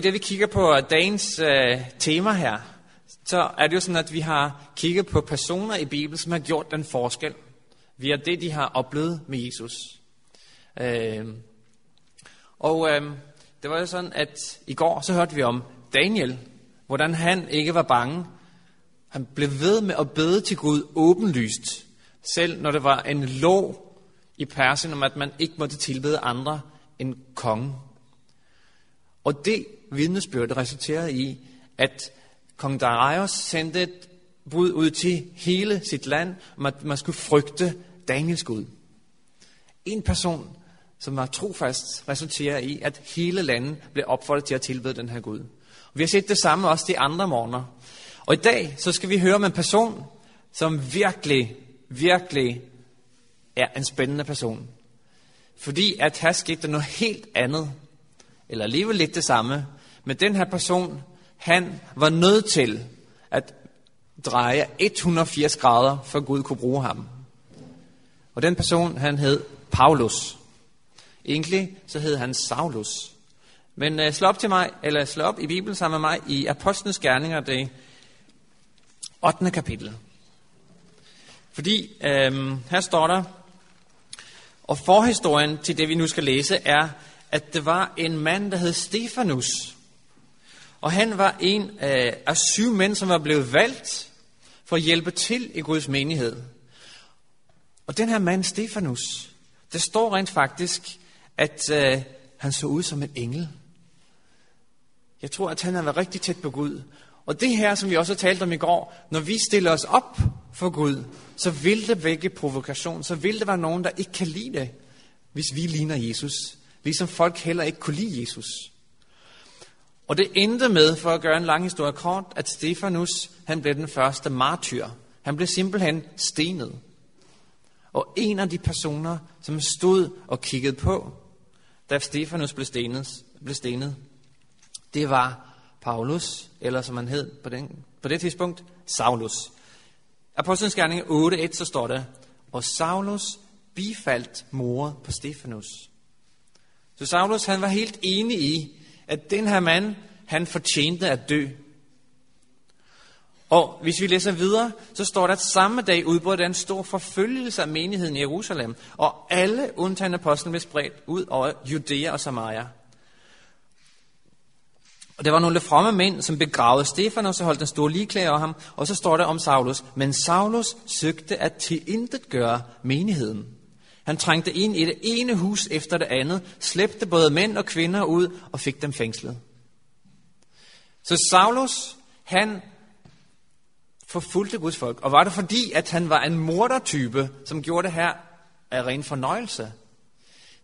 det vi kigger på øh, dagens øh, tema her, så er det jo sådan, at vi har kigget på personer i Bibelen, som har gjort den forskel via det, de har oplevet med Jesus. Øh, og øh, det var jo sådan, at i går så hørte vi om Daniel, hvordan han ikke var bange. Han blev ved med at bede til Gud åbenlyst, selv når det var en lov i Persien om, at man ikke måtte tilbede andre end kongen. Og det vidnesbyrd resulterede i, at kong Darius sendte et bud ud til hele sit land, om at man skulle frygte Daniels Gud. En person, som var trofast, resulterer i, at hele landet blev opfordret til at tilbede den her Gud. Og vi har set det samme også de andre morgener. Og i dag, så skal vi høre om en person, som virkelig, virkelig er en spændende person. Fordi at her skete noget helt andet, eller alligevel lidt det samme, men den her person, han var nødt til at dreje 180 grader, for Gud kunne bruge ham. Og den person, han hed Paulus. Egentlig så hed han Saulus. Men uh, slå op til mig, eller slå op i Bibelen sammen med mig i Apostlenes Gerninger, det 8. kapitel. Fordi øhm, her står der, og forhistorien til det, vi nu skal læse, er, at det var en mand, der hed Stefanus. Og han var en af, af syv mænd, som var blevet valgt for at hjælpe til i Guds menighed. Og den her mand, Stefanus, det står rent faktisk, at øh, han så ud som en engel. Jeg tror, at han har været rigtig tæt på Gud. Og det her, som vi også har talt om i går, når vi stiller os op for Gud, så vil det vække provokation. Så vil det være nogen, der ikke kan lide det, hvis vi ligner Jesus. Ligesom folk heller ikke kunne lide Jesus. Og det endte med, for at gøre en lang historie kort, at Stefanus, han blev den første martyr. Han blev simpelthen stenet. Og en af de personer, som stod og kiggede på, da Stefanus blev stenet, blev stenet det var Paulus, eller som han hed på, den, på det tidspunkt, Saulus. Apostlenes Gerning 8.1, så står der, og Saulus bifaldt mor på Stefanus. Så Saulus, han var helt enig i, at den her mand, han fortjente at dø. Og hvis vi læser videre, så står der, at samme dag udbrød der en stor forfølgelse af menigheden i Jerusalem, og alle undtagen apostlen blev spredt ud over Judæa og Samaria. Og der var nogle fromme mænd, som begravede Stefan, og så holdt en stor ligeklæde over ham. Og så står der om Saulus. Men Saulus søgte at tilintet gøre menigheden. Han trængte ind i det ene hus efter det andet, slæbte både mænd og kvinder ud og fik dem fængslet. Så Saulus, han forfulgte Guds folk. Og var det fordi, at han var en mordertype, som gjorde det her af ren fornøjelse?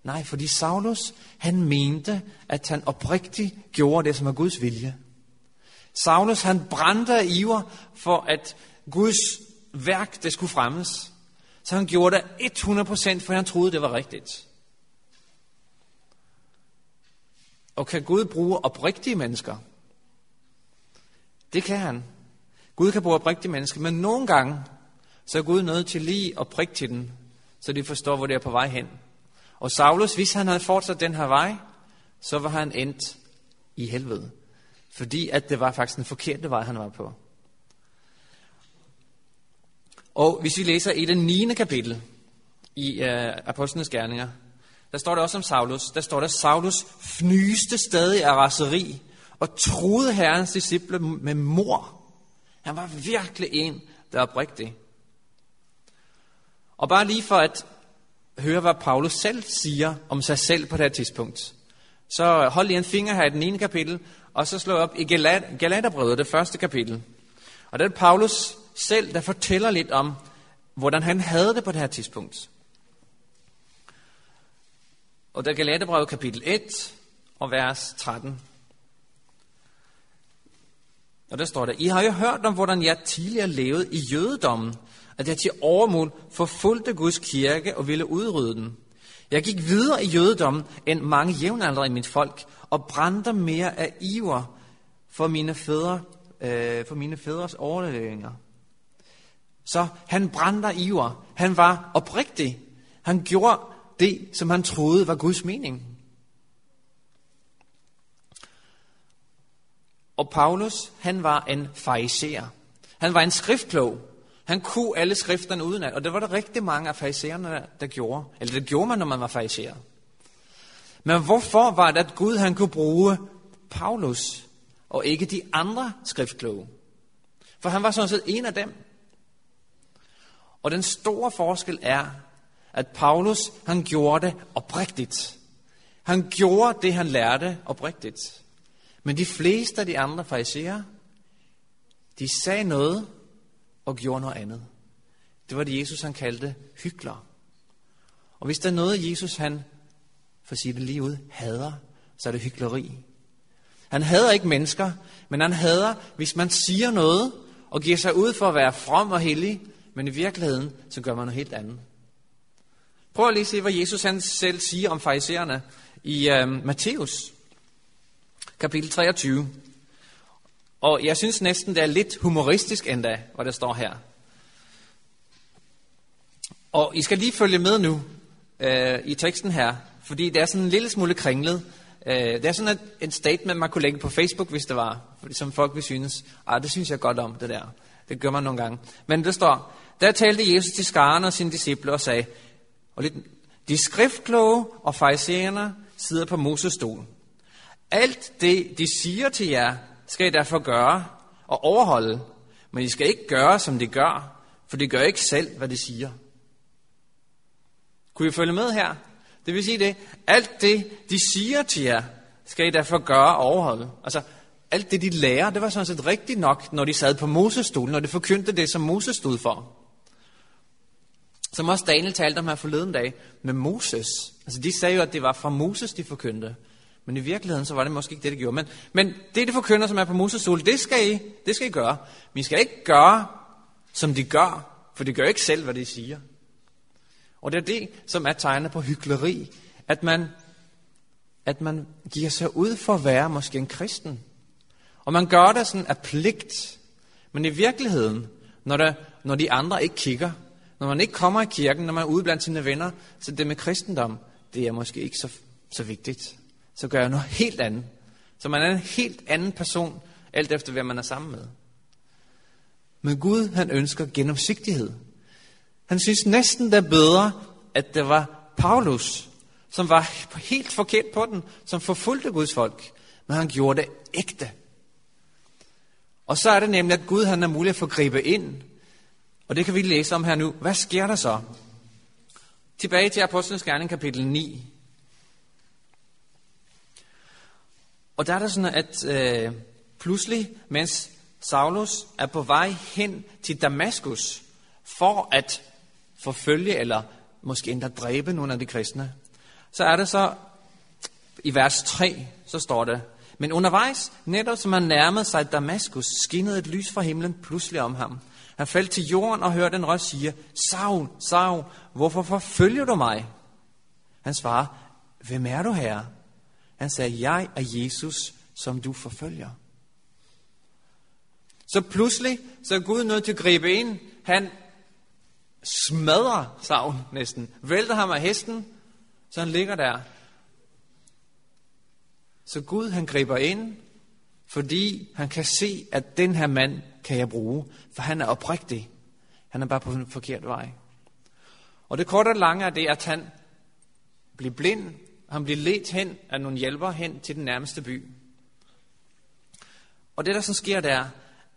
Nej, fordi Saulus, han mente, at han oprigtigt gjorde det, som er Guds vilje. Saulus, han brændte af iver for, at Guds værk, det skulle fremmes. Så han gjorde det 100%, for han troede, det var rigtigt. Og kan Gud bruge oprigtige mennesker? Det kan han. Gud kan bruge oprigtige mennesker, men nogle gange, så er Gud nødt til lige at prikke til den, så de forstår, hvor det er på vej hen. Og Saulus, hvis han havde fortsat den her vej, så var han endt i helvede. Fordi at det var faktisk den forkerte vej, han var på. Og hvis vi læser i det 9. kapitel i øh, Apostlenes Gerninger, der står det også om Saulus. Der står der, Saulus fnyste stadig af raseri og troede herrens disciple med mor. Han var virkelig en, der er oprigtig. Og bare lige for at høre, hvad Paulus selv siger om sig selv på det her tidspunkt. Så hold lige en finger her i den ene kapitel, og så slå op i Galaterbrevet, det første kapitel. Og der er Paulus selv, der fortæller lidt om, hvordan han havde det på det her tidspunkt. Og der Galaterbrevet kapitel 1 og vers 13. Og der står der, I har jo hørt om, hvordan jeg tidligere levede i jødedommen, at jeg til overmål forfulgte Guds kirke og ville udrydde den. Jeg gik videre i jødedommen end mange jævnaldrende i mit folk, og brændte mere af iver for mine fædre, øh, for mine fædres overleveringer. Så han brændte iver. Han var oprigtig. Han gjorde det, som han troede var Guds mening. Og Paulus, han var en fariser. Han var en skriftklog. Han kunne alle skrifterne udenad, og det var der rigtig mange af farisererne, der gjorde. Eller det gjorde man, når man var fariser. Men hvorfor var det, at Gud han kunne bruge Paulus, og ikke de andre skriftkloge? For han var sådan set en af dem. Og den store forskel er, at Paulus, han gjorde det oprigtigt. Han gjorde det, han lærte oprigtigt. Men de fleste af de andre fariserer, de sagde noget og gjorde noget andet. Det var det, Jesus han kaldte hykler. Og hvis der er noget, Jesus han, for at sige det lige ud, hader, så er det hykleri. Han hader ikke mennesker, men han hader, hvis man siger noget og giver sig ud for at være from og hellig, men i virkeligheden, så gør man noget helt andet. Prøv at lige se, hvad Jesus han selv siger om farisæerne i øh, Matthæus, kapitel 23. Og jeg synes næsten, det er lidt humoristisk endda, hvad der står her. Og I skal lige følge med nu øh, i teksten her, fordi det er sådan en lille smule kringlet. Øh, det er sådan et, et statement, man kunne lægge på Facebook, hvis det var, fordi som folk vil synes, ah, det synes jeg godt om, det der. Det gør man nogle gange. Men det står, der talte Jesus til skaren og sine disciple og sagde, og lidt, de skriftkloge og farisæerne sidder på Moses stol. Alt det, de siger til jer, skal I derfor gøre og overholde, men I skal ikke gøre, som de gør, for de gør ikke selv, hvad de siger. Kunne I følge med her? Det vil sige det, alt det, de siger til jer, skal I derfor gøre og overholde. Altså, alt det, de lærer, det var sådan set rigtigt nok, når de sad på Moses stol, når de forkyndte det, som Moses stod for. Som også Daniel talte om her forleden dag med Moses. Altså de sagde jo, at det var fra Moses, de forkyndte. Men i virkeligheden, så var det måske ikke det, de gjorde. Men, men det, de forkynder, som er på Moses stol, det skal, I, det skal I gøre. Men I skal ikke gøre, som de gør, for de gør ikke selv, hvad de siger. Og det er det, som er tegnet på hykleri. At man, at man giver sig ud for at være måske en kristen. Og man gør det sådan af pligt. Men i virkeligheden, når, der, når de andre ikke kigger, når man ikke kommer i kirken, når man er ude blandt sine venner, så det med kristendom, det er måske ikke så, så vigtigt. Så gør jeg noget helt andet. Så man er en helt anden person, alt efter hvem man er sammen med. Men Gud, han ønsker gennemsigtighed. Han synes næsten, det er bedre, at det var Paulus, som var helt forkert på den, som forfulgte Guds folk. Men han gjorde det ægte. Og så er det nemlig, at Gud han er mulig for at gribe ind og det kan vi læse om her nu. Hvad sker der så? Tilbage til Apostlenes Gerning, kapitel 9. Og der er der sådan, at øh, pludselig, mens Saulus er på vej hen til Damaskus, for at forfølge eller måske endda dræbe nogle af de kristne, så er det så i vers 3, så står det, men undervejs, netop som han nærmede sig Damaskus, skinnede et lys fra himlen pludselig om ham. Han faldt til jorden og hørte en røst sige, Saul, Saul, hvorfor forfølger du mig? Han svarer, hvem er du her? Han sagde, jeg er Jesus, som du forfølger. Så pludselig, så er Gud nødt til at gribe ind. Han smadrer Saul næsten. Vælter ham af hesten, så han ligger der. Så Gud han griber ind, fordi han kan se, at den her mand kan jeg bruge, for han er oprigtig. Han er bare på en forkert vej. Og det korte og lange er det, at han bliver blind, han bliver ledt hen af nogle hjælper hen til den nærmeste by. Og det, der så sker der,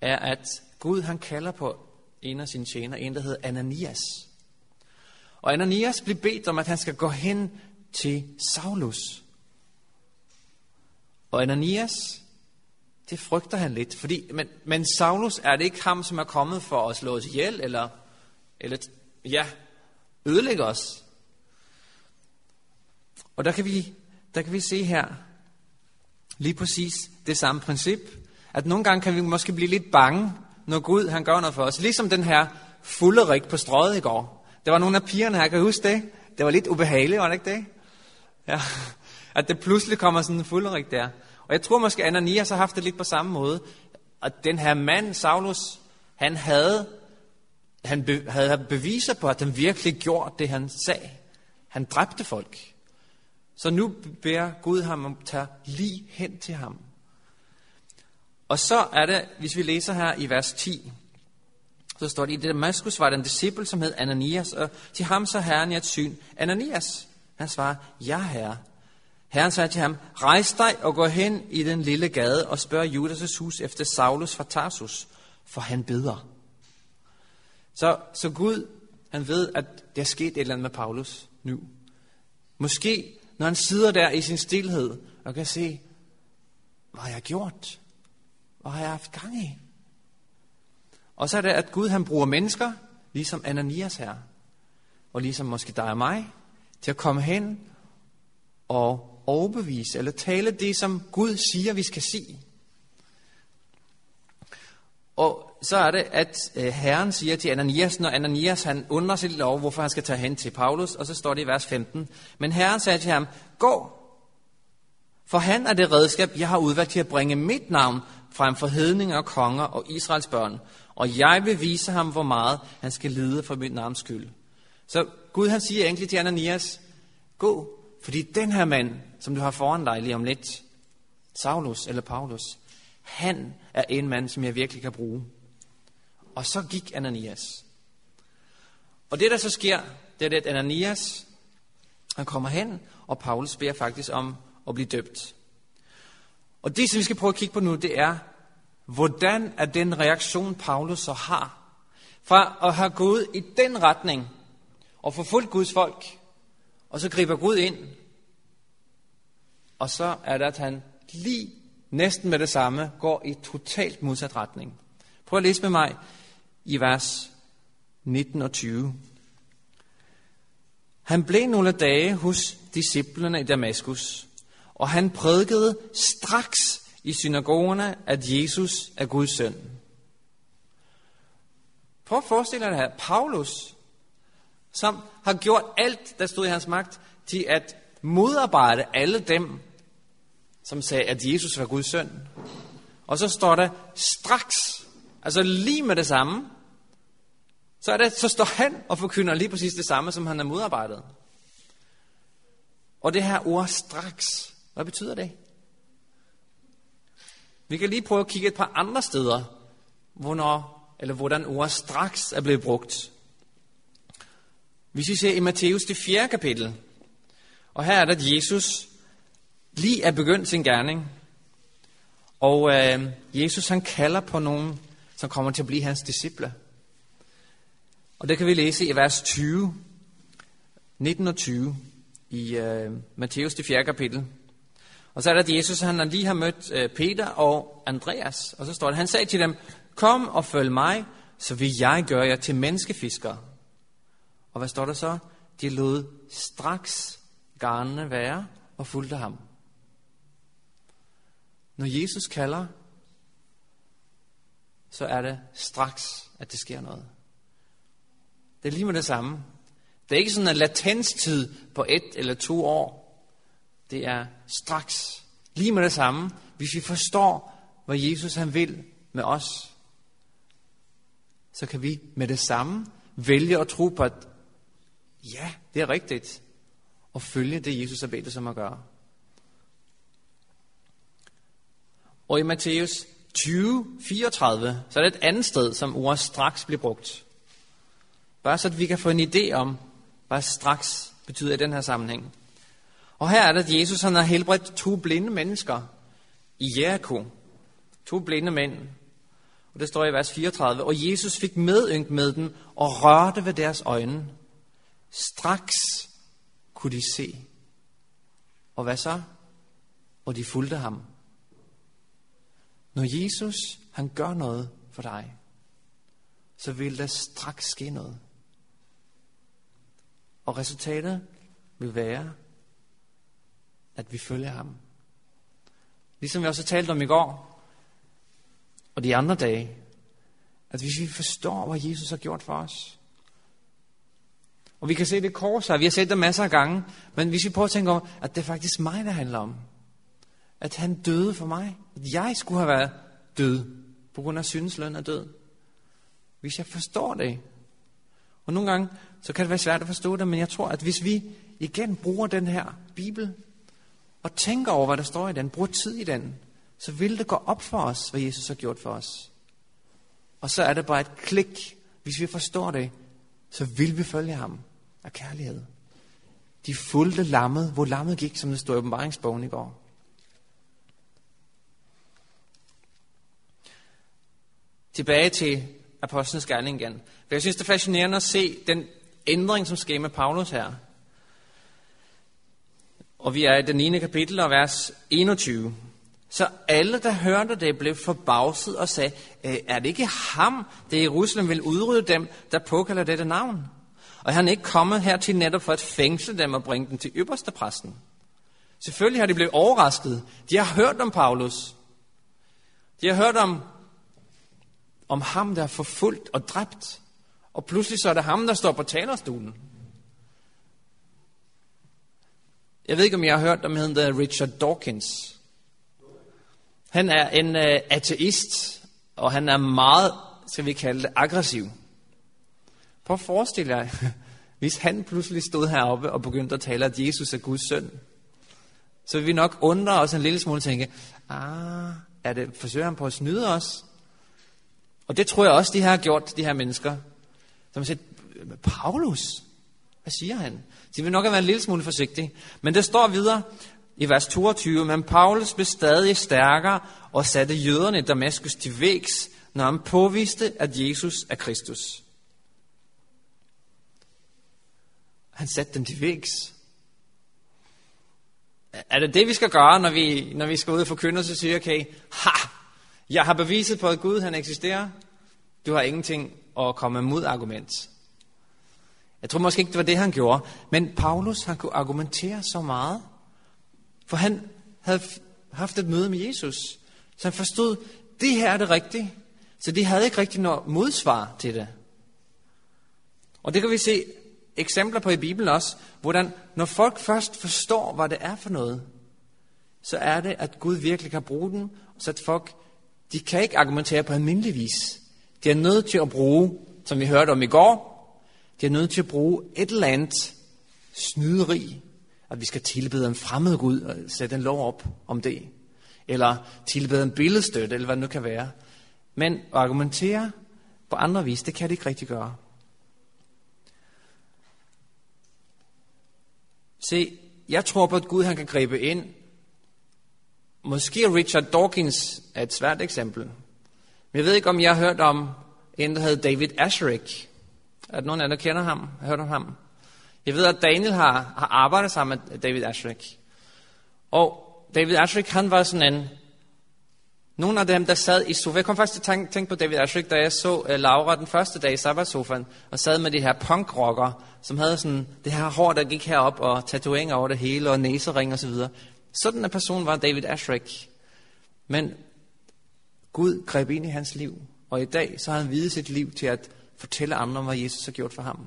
er, at Gud han kalder på en af sine tjener, en der hedder Ananias. Og Ananias bliver bedt om, at han skal gå hen til Saulus. Og Ananias, det frygter han lidt. Fordi, men, men Saulus, er det ikke ham, som er kommet for at slå os ihjel, eller, eller ja, ødelægge os? Og der kan, vi, der kan vi se her, lige præcis det samme princip, at nogle gange kan vi måske blive lidt bange, når Gud han gør noget for os. Ligesom den her fulderik på strøget i går. Der var nogle af pigerne her, kan I huske det? Det var lidt ubehageligt, var det ikke det? Ja, at det pludselig kommer sådan en fuldrik der. Og jeg tror måske, Ananias har haft det lidt på samme måde. At den her mand, Saulus, han havde, han be, havde beviser på, at han virkelig gjorde det, han sagde. Han dræbte folk. Så nu beder Gud ham om at tage lige hen til ham. Og så er det, hvis vi læser her i vers 10, så står det, i Damaskus var der en disciple, som hed Ananias, og til ham så herren i et syn, Ananias. Han svarer, ja herre. Herren sagde til ham, rejs dig og gå hen i den lille gade og spørg Judas' hus efter Saulus fra Tarsus, for han beder. Så, så Gud, han ved, at der er sket et eller andet med Paulus nu. Måske, når han sidder der i sin stillhed og kan se, hvad har jeg gjort? Hvad har jeg haft gang i? Og så er det, at Gud han bruger mennesker, ligesom Ananias her, og ligesom måske dig og mig, til at komme hen og overbevise eller tale det, som Gud siger, vi skal sige. Og så er det, at øh, Herren siger til Ananias, når Ananias han undrer sig lidt over, hvorfor han skal tage hen til Paulus, og så står det i vers 15. Men Herren sagde til ham, gå, for han er det redskab, jeg har udvalgt til at bringe mit navn frem for hedninger og konger og Israels børn, og jeg vil vise ham, hvor meget han skal lide for mit navns skyld. Så Gud han siger egentlig til Ananias, gå, fordi den her mand, som du har foran dig lige om lidt, Saulus eller Paulus, han er en mand, som jeg virkelig kan bruge. Og så gik Ananias. Og det, der så sker, det er, at Ananias, han kommer hen, og Paulus beder faktisk om at blive døbt. Og det, som vi skal prøve at kigge på nu, det er, hvordan er den reaktion, Paulus så har, fra at have gået i den retning, og forfulgt Guds folk, og så griber Gud ind, og så er det, at han lige næsten med det samme går i totalt modsat retning. Prøv at læse med mig i vers 19 og 20. Han blev nogle dage hos disciplerne i Damaskus, og han prædikede straks i synagogerne, at Jesus er Guds søn. Prøv at forestille dig det her. Paulus, som har gjort alt, der stod i hans magt, til at modarbejde alle dem, som sagde, at Jesus var Guds søn. Og så står der straks, altså lige med det samme, så, er det, så står han og forkynder lige præcis det samme, som han har modarbejdet. Og det her ord straks, hvad betyder det? Vi kan lige prøve at kigge et par andre steder, hvornår, eller hvordan ordet straks er blevet brugt. Hvis vi ser i Matthæus det fjerde kapitel, og her er det, at Jesus lige er begyndt sin gerning, og øh, Jesus han kalder på nogen, som kommer til at blive hans disciple. Og det kan vi læse i vers 20, 19 og 20 i øh, Matthæus det fjerde kapitel. Og så er der, at Jesus han lige har mødt øh, Peter og Andreas. Og så står det, han sagde til dem, kom og følg mig, så vil jeg gøre jer til menneskefiskere. Og hvad står der så? De lod straks garnene være og fulgte ham. Når Jesus kalder, så er det straks, at det sker noget. Det er lige med det samme. Det er ikke sådan en latenstid på et eller to år. Det er straks, lige med det samme, hvis vi forstår, hvad Jesus han vil med os, så kan vi med det samme vælge at tro på, at ja, det er rigtigt, At følge det, Jesus har bedt os om at gøre. Og i Matthæus 20, 34, så er det et andet sted, som ordet straks bliver brugt. Bare så at vi kan få en idé om, hvad straks betyder i den her sammenhæng. Og her er det, at Jesus han har helbredt to blinde mennesker i Jericho. To blinde mænd. Og det står i vers 34. Og Jesus fik medynk med dem og rørte ved deres øjne. Straks kunne de se. Og hvad så? Og de fulgte ham. Når Jesus han gør noget for dig, så vil der straks ske noget. Og resultatet vil være, at vi følger ham. Ligesom vi også talte om i går, og de andre dage, at hvis vi forstår, hvad Jesus har gjort for os, og vi kan se det kors her, vi har set det masser af gange, men hvis vi prøver at tænke over, at det er faktisk mig, der handler om, at han døde for mig, at jeg skulle have været død, på grund af syndens løn er død. Hvis jeg forstår det, og nogle gange, så kan det være svært at forstå det, men jeg tror, at hvis vi igen bruger den her Bibel, og tænker over, hvad der står i den, bruger tid i den, så vil det gå op for os, hvad Jesus har gjort for os. Og så er det bare et klik. Hvis vi forstår det, så vil vi følge ham af kærlighed. De fulgte lammet, hvor lammet gik, som det stod i åbenbaringsbogen i går. Tilbage til Apostlenes Gerning igen. For jeg synes, det er fascinerende at se den ændring, som sker med Paulus her. Og vi er i det 9. kapitel og vers 21. Så alle, der hørte det, blev forbavset og sagde, øh, er det ikke ham, det i Jerusalem vil udrydde dem, der påkalder dette navn? Og han er ikke kommet hertil netop for at fængsle dem og bringe dem til ypperste præsten. Selvfølgelig har de blevet overrasket. De har hørt om Paulus. De har hørt om, om ham, der er forfulgt og dræbt. Og pludselig så er det ham, der står på talerstolen. Jeg ved ikke, om jeg har hørt om, han hedder Richard Dawkins. Han er en uh, ateist, og han er meget, skal vi kalde det, aggressiv. Prøv at forestille jer, hvis han pludselig stod heroppe og begyndte at tale, at Jesus er Guds søn, så vil vi nok undre os en lille smule og tænke, ah, er det, forsøger han på at snyde os? Og det tror jeg også, de her har gjort, de her mennesker. Som har sagt, Paulus, hvad siger han? De vil nok have været en lille smule forsigtige. Men det står videre i vers 22, men Paulus blev stadig stærkere og satte jøderne i Damaskus til vægs, når han påviste, at Jesus er Kristus. Han satte dem til vægs. Er det det, vi skal gøre, når vi, når vi skal ud og forkynde, så siger okay, ha, jeg har beviset på, at Gud han eksisterer. Du har ingenting at komme mod argument. Jeg tror måske ikke, det var det, han gjorde. Men Paulus, han kunne argumentere så meget. For han havde haft et møde med Jesus. Så han forstod, det her er det rigtige. Så de havde ikke rigtig noget modsvar til det. Og det kan vi se eksempler på i Bibelen også, hvordan når folk først forstår, hvad det er for noget, så er det, at Gud virkelig kan bruge den, så at folk, de kan ikke argumentere på almindelig vis. De er nødt til at bruge, som vi hørte om i går, de er nødt til at bruge et eller andet snyderi, at vi skal tilbede en fremmed Gud og sætte en lov op om det. Eller tilbede en billedstøtte, eller hvad det nu kan være. Men at argumentere på andre vis, det kan de ikke rigtig gøre. Se, jeg tror på, at Gud han kan gribe ind. Måske Richard Dawkins er et svært eksempel. Men jeg ved ikke, om jeg har hørt om en, der hedder David Asherick. Er der nogen af jer, der kender ham? Har hørt om ham? Jeg ved, at Daniel har, har arbejdet sammen med David Asherick. Og David Asherick, han var sådan en... Nogle af dem, der sad i sofaen. Jeg kom faktisk til at tænke, tænke på David Ashwick, da jeg så uh, Laura den første dag i sabbatsofaen, og sad med de her punkrocker, som havde sådan det her hår, der gik herop, og tatoveringer over det hele, og næsering og så videre. Sådan en person var David Ashrick. Men Gud greb ind i hans liv, og i dag så har han videt sit liv til at fortælle andre om, hvad Jesus har gjort for ham.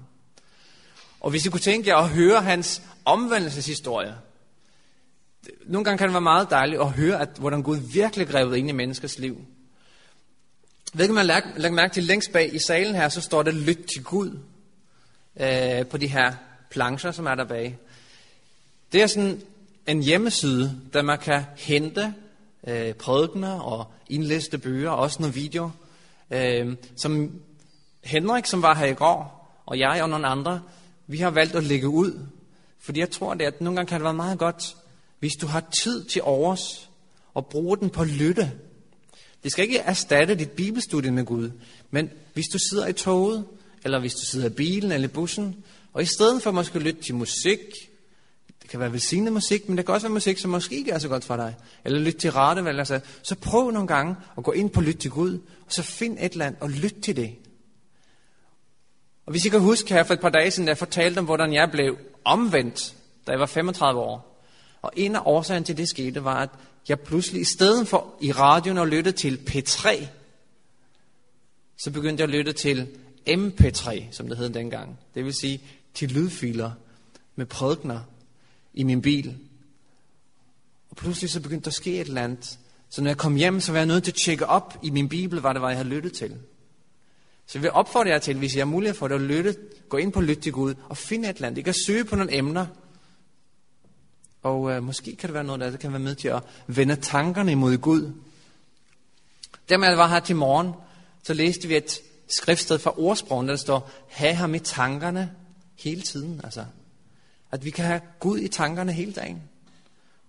Og hvis I kunne tænke jer at høre hans omvendelseshistorie, nogle gange kan det være meget dejligt at høre, at, hvordan Gud virkelig greb ind i menneskers liv. Ved ikke, man lægger mærke til længst bag i salen her, så står det lyt til Gud øh, på de her plancher, som er der bag. Det er sådan en hjemmeside, der man kan hente øh, prædikener og indlæste bøger, og også nogle video, øh, som Henrik, som var her i går, og jeg og nogle andre, vi har valgt at lægge ud. Fordi jeg tror det, at nogle gange kan det være meget godt, hvis du har tid til overs, og bruger den på lytte. Det skal ikke erstatte dit bibelstudie med Gud, men hvis du sidder i toget, eller hvis du sidder i bilen eller i bussen, og i stedet for at måske lytte til musik, det kan være velsignet musik, men det kan også være musik, som måske ikke er så godt for dig, eller lytte til rette, altså, så prøv nogle gange at gå ind på lyt til Gud, og så find et eller andet og lyt til det. Og hvis I kan huske her for et par dage siden, da jeg fortalte om, hvordan jeg blev omvendt, da jeg var 35 år. Og en af årsagen til det skete, var, at jeg pludselig, i stedet for i radioen at lytte til P3, så begyndte jeg at lytte til MP3, som det hed dengang. Det vil sige til lydfiler med prædikner i min bil. Og pludselig så begyndte der at ske et eller andet. Så når jeg kom hjem, så var jeg nødt til at tjekke op i min bibel, hvad det var, jeg havde lyttet til. Så jeg vil opfordre jer til, hvis jeg har mulighed for det, at lytte, gå ind på Lyt til Gud og finde et eller andet. I kan søge på nogle emner. Og øh, måske kan det være noget, der kan være med til at vende tankerne imod Gud. Da jeg var her til morgen, så læste vi et skriftsted fra ordsprogen, der står, have ham i tankerne hele tiden. Altså, at vi kan have Gud i tankerne hele dagen.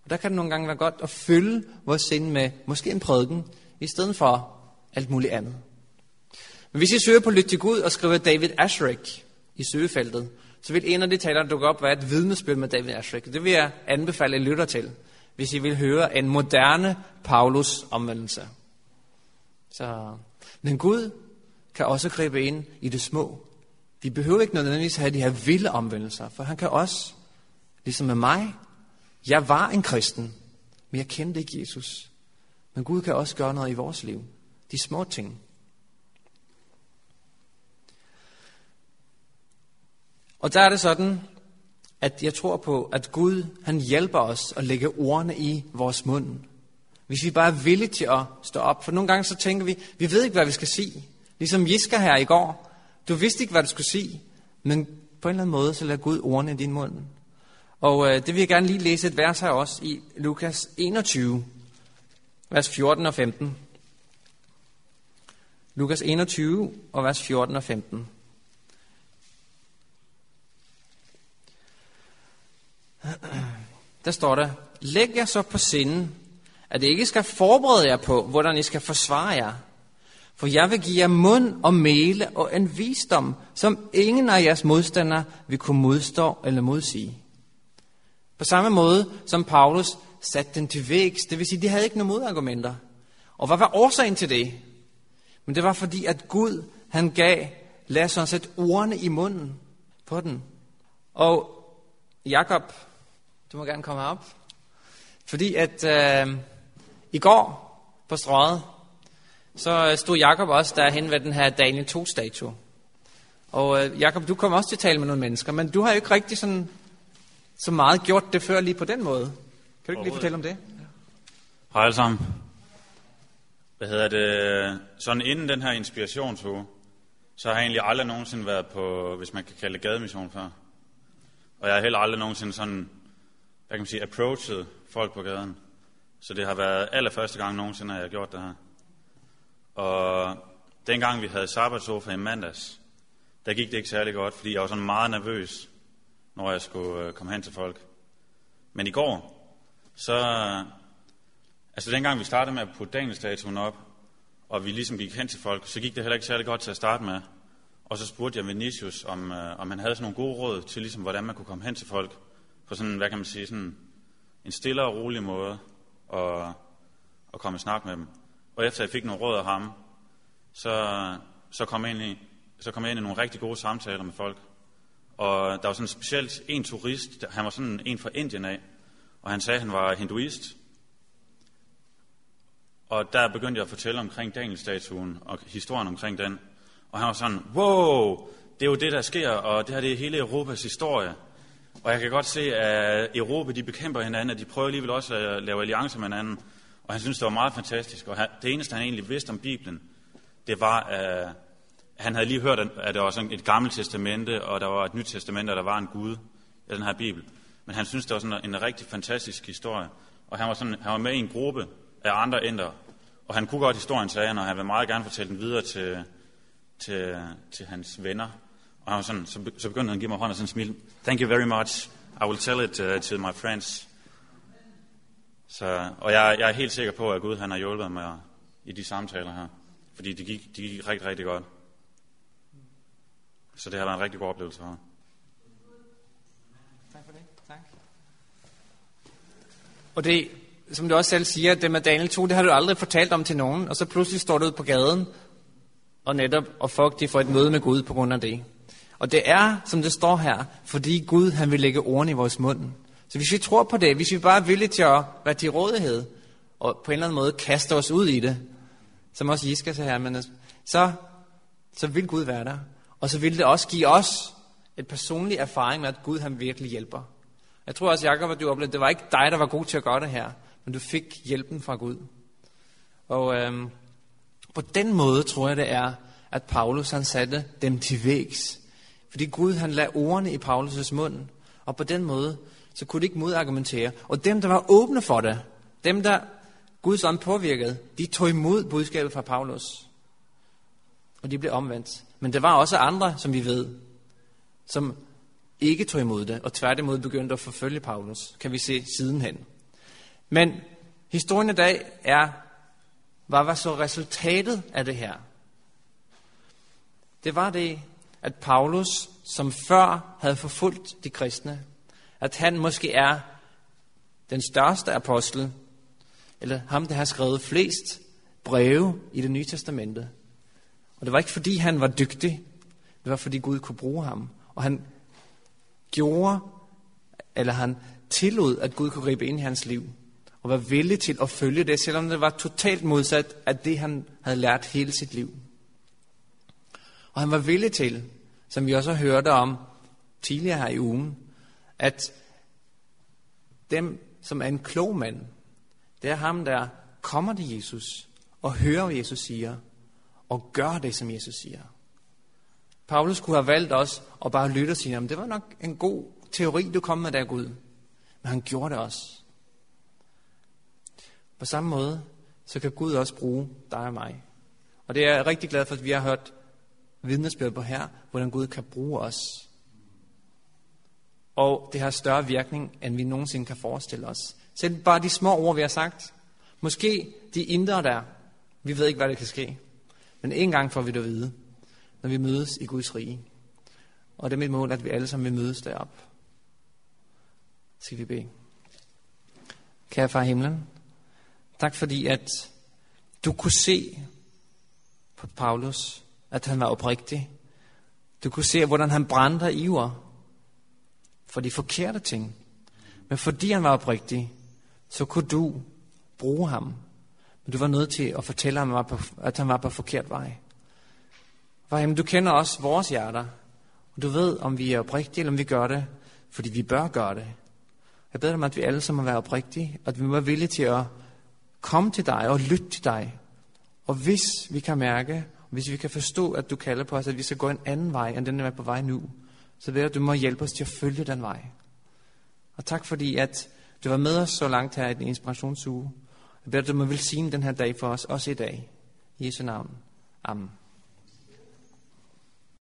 Og der kan det nogle gange være godt at fylde vores sind med måske en prædiken, i stedet for alt muligt andet. Men hvis I søger på Lyt til Gud og skriver David Asherick i søgefeltet, så vil en af de taler, der dukker op, være et vidnesbyrd med David Ashrick. Det vil jeg anbefale, at I lytter til, hvis I vil høre en moderne Paulus omvendelse. Så, men Gud kan også gribe ind i det små. Vi behøver ikke nødvendigvis have de her vilde omvendelser, for han kan også, ligesom med mig, jeg var en kristen, men jeg kendte ikke Jesus. Men Gud kan også gøre noget i vores liv. De små ting. Og der er det sådan, at jeg tror på, at Gud han hjælper os at lægge ordene i vores mund. Hvis vi bare er villige til at stå op. For nogle gange så tænker vi, vi ved ikke, hvad vi skal sige. Ligesom Jiska her i går. Du vidste ikke, hvad du skulle sige. Men på en eller anden måde, så lader Gud ordene i din mund. Og øh, det vil jeg gerne lige læse et vers her også i Lukas 21, vers 14 og 15. Lukas 21 og vers 14 og 15. Der står der, læg jer så på sinden, at I ikke skal forberede jer på, hvordan I skal forsvare jer. For jeg vil give jer mund og mele og en visdom, som ingen af jeres modstandere vil kunne modstå eller modsige. På samme måde som Paulus satte den til vækst, det vil sige, de havde ikke nogen modargumenter. Og hvad var årsagen til det? Men det var fordi, at Gud, han gav, lad os sætte ordene i munden på den. Og Jakob, du må gerne komme op. Fordi at øh, i går på strøget, så stod Jakob også derhen ved den her Daniel 2-statue. Og øh, Jakob, du kom også til at tale med nogle mennesker, men du har jo ikke rigtig sådan, så meget gjort det før lige på den måde. Kan du ikke lige fortælle om det? Hej alle sammen. Hvad hedder det? Sådan inden den her inspirationsuge, så har jeg egentlig aldrig nogensinde været på, hvis man kan kalde det gademission før. Og jeg har heller aldrig nogensinde sådan, kan man sige, approachet folk på gaden. Så det har været allerførste gang nogensinde, at jeg har gjort det her. Og dengang vi havde sabbatsofa i mandags, der gik det ikke særlig godt, fordi jeg var sådan meget nervøs, når jeg skulle øh, komme hen til folk. Men i går, så, altså dengang vi startede med at putte Daniel-statuen op, og vi ligesom gik hen til folk, så gik det heller ikke særlig godt til at starte med. Og så spurgte jeg Vinicius, om, øh, om han havde sådan nogle gode råd til, ligesom, hvordan man kunne komme hen til folk på sådan, hvad kan man sige, sådan en stille og rolig måde at, at komme i snak med dem. Og efter jeg fik nogle råd af ham, så, så, kom jeg ind i, så kom jeg ind i nogle rigtig gode samtaler med folk. Og der var sådan specielt en turist, han var sådan en fra Indien af, og han sagde, at han var hinduist. Og der begyndte jeg at fortælle omkring Daniel-statuen og historien omkring den. Og han var sådan, wow, det er jo det, der sker, og det her det er hele Europas historie. Og jeg kan godt se, at Europa de bekæmper hinanden, og de prøver alligevel også at lave alliancer med hinanden. Og han synes, det var meget fantastisk. Og han, det eneste, han egentlig vidste om Bibelen, det var, at han havde lige hørt, at der var sådan et gammelt testamente, og der var et nyt testamente, og der var en Gud i den her Bibel. Men han synes, det var sådan en rigtig fantastisk historie. Og han var, sådan, han var med i en gruppe af andre ændre. Og han kunne godt historien, sagde han, og han ville meget gerne fortælle den videre til, til, til hans venner. Og han var sådan, så, så begyndte han at give mig hånden og sådan smil. Thank you very much. I will tell it uh, to my friends. Så, og jeg, jeg er helt sikker på, at Gud han har hjulpet mig i de samtaler her. Fordi det gik, de gik rigtig, rigtig godt. Så det har været en rigtig god oplevelse for mig. Tak for det. Tak. Og det, som du også selv siger, det med Daniel 2, det har du aldrig fortalt om til nogen, og så pludselig står du ud på gaden, og netop, og folk de får et møde med Gud på grund af det. Og det er, som det står her, fordi Gud han vil lægge ordene i vores mund. Så hvis vi tror på det, hvis vi bare er villige til at være til rådighed, og på en eller anden måde kaste os ud i det, som også Jiska sagde her, men så, så vil Gud være der. Og så vil det også give os et personlig erfaring med, at Gud han virkelig hjælper. Jeg tror også, Jacob, at du oplevede, at det var ikke dig, der var god til at gøre det her, men du fik hjælpen fra Gud. Og øhm, på den måde tror jeg, det er, at Paulus han satte dem til vægs. Fordi Gud han lagde ordene i Paulus' mund, og på den måde, så kunne de ikke modargumentere. Og dem, der var åbne for det, dem, der Guds ånd påvirkede, de tog imod budskabet fra Paulus. Og de blev omvendt. Men der var også andre, som vi ved, som ikke tog imod det, og tværtimod begyndte at forfølge Paulus, kan vi se sidenhen. Men historien i dag er, hvad var så resultatet af det her? Det var det, at Paulus, som før havde forfulgt de kristne, at han måske er den største apostel, eller ham, der har skrevet flest breve i det nye testamente. Og det var ikke fordi, han var dygtig, det var fordi Gud kunne bruge ham. Og han gjorde, eller han tillod, at Gud kunne gribe ind i hans liv. Og var villig til at følge det, selvom det var totalt modsat af det, han havde lært hele sit liv. Og han var villig til, som vi også hørte om tidligere her i ugen, at dem, som er en klog mand, det er ham, der kommer til Jesus og hører, hvad Jesus siger, og gør det, som Jesus siger. Paulus kunne have valgt os at bare lytte og sige, det var nok en god teori, du kom med der, Gud. Men han gjorde det også. På samme måde, så kan Gud også bruge dig og mig. Og det er jeg rigtig glad for, at vi har hørt vidnesbyrd på her, hvordan Gud kan bruge os. Og det har større virkning, end vi nogensinde kan forestille os. Selv bare de små ord, vi har sagt. Måske de indre der. Vi ved ikke, hvad der kan ske. Men en gang får vi det at vide, når vi mødes i Guds rige. Og det er mit mål, at vi alle sammen vil mødes derop. Skal vi bede. Kære far himlen, tak fordi, at du kunne se på Paulus, at han var oprigtig. Du kunne se, hvordan han brændte af iver for de forkerte ting. Men fordi han var oprigtig, så kunne du bruge ham. Men du var nødt til at fortælle ham, at han var på forkert vej. Far, du kender også vores hjerter. Og du ved, om vi er oprigtige, eller om vi gør det, fordi vi bør gøre det. Jeg beder dig om, at vi alle sammen må være oprigtige, at vi må være villige til at komme til dig og lytte til dig. Og hvis vi kan mærke, hvis vi kan forstå, at du kalder på os, at vi skal gå en anden vej, end den der er på vej nu, så ved du, at du må hjælpe os til at følge den vej. Og tak fordi, at du var med os så langt her i den inspirationsuge. Jeg beder, at du må velsigne den her dag for os, også i dag. I Jesu navn. Amen.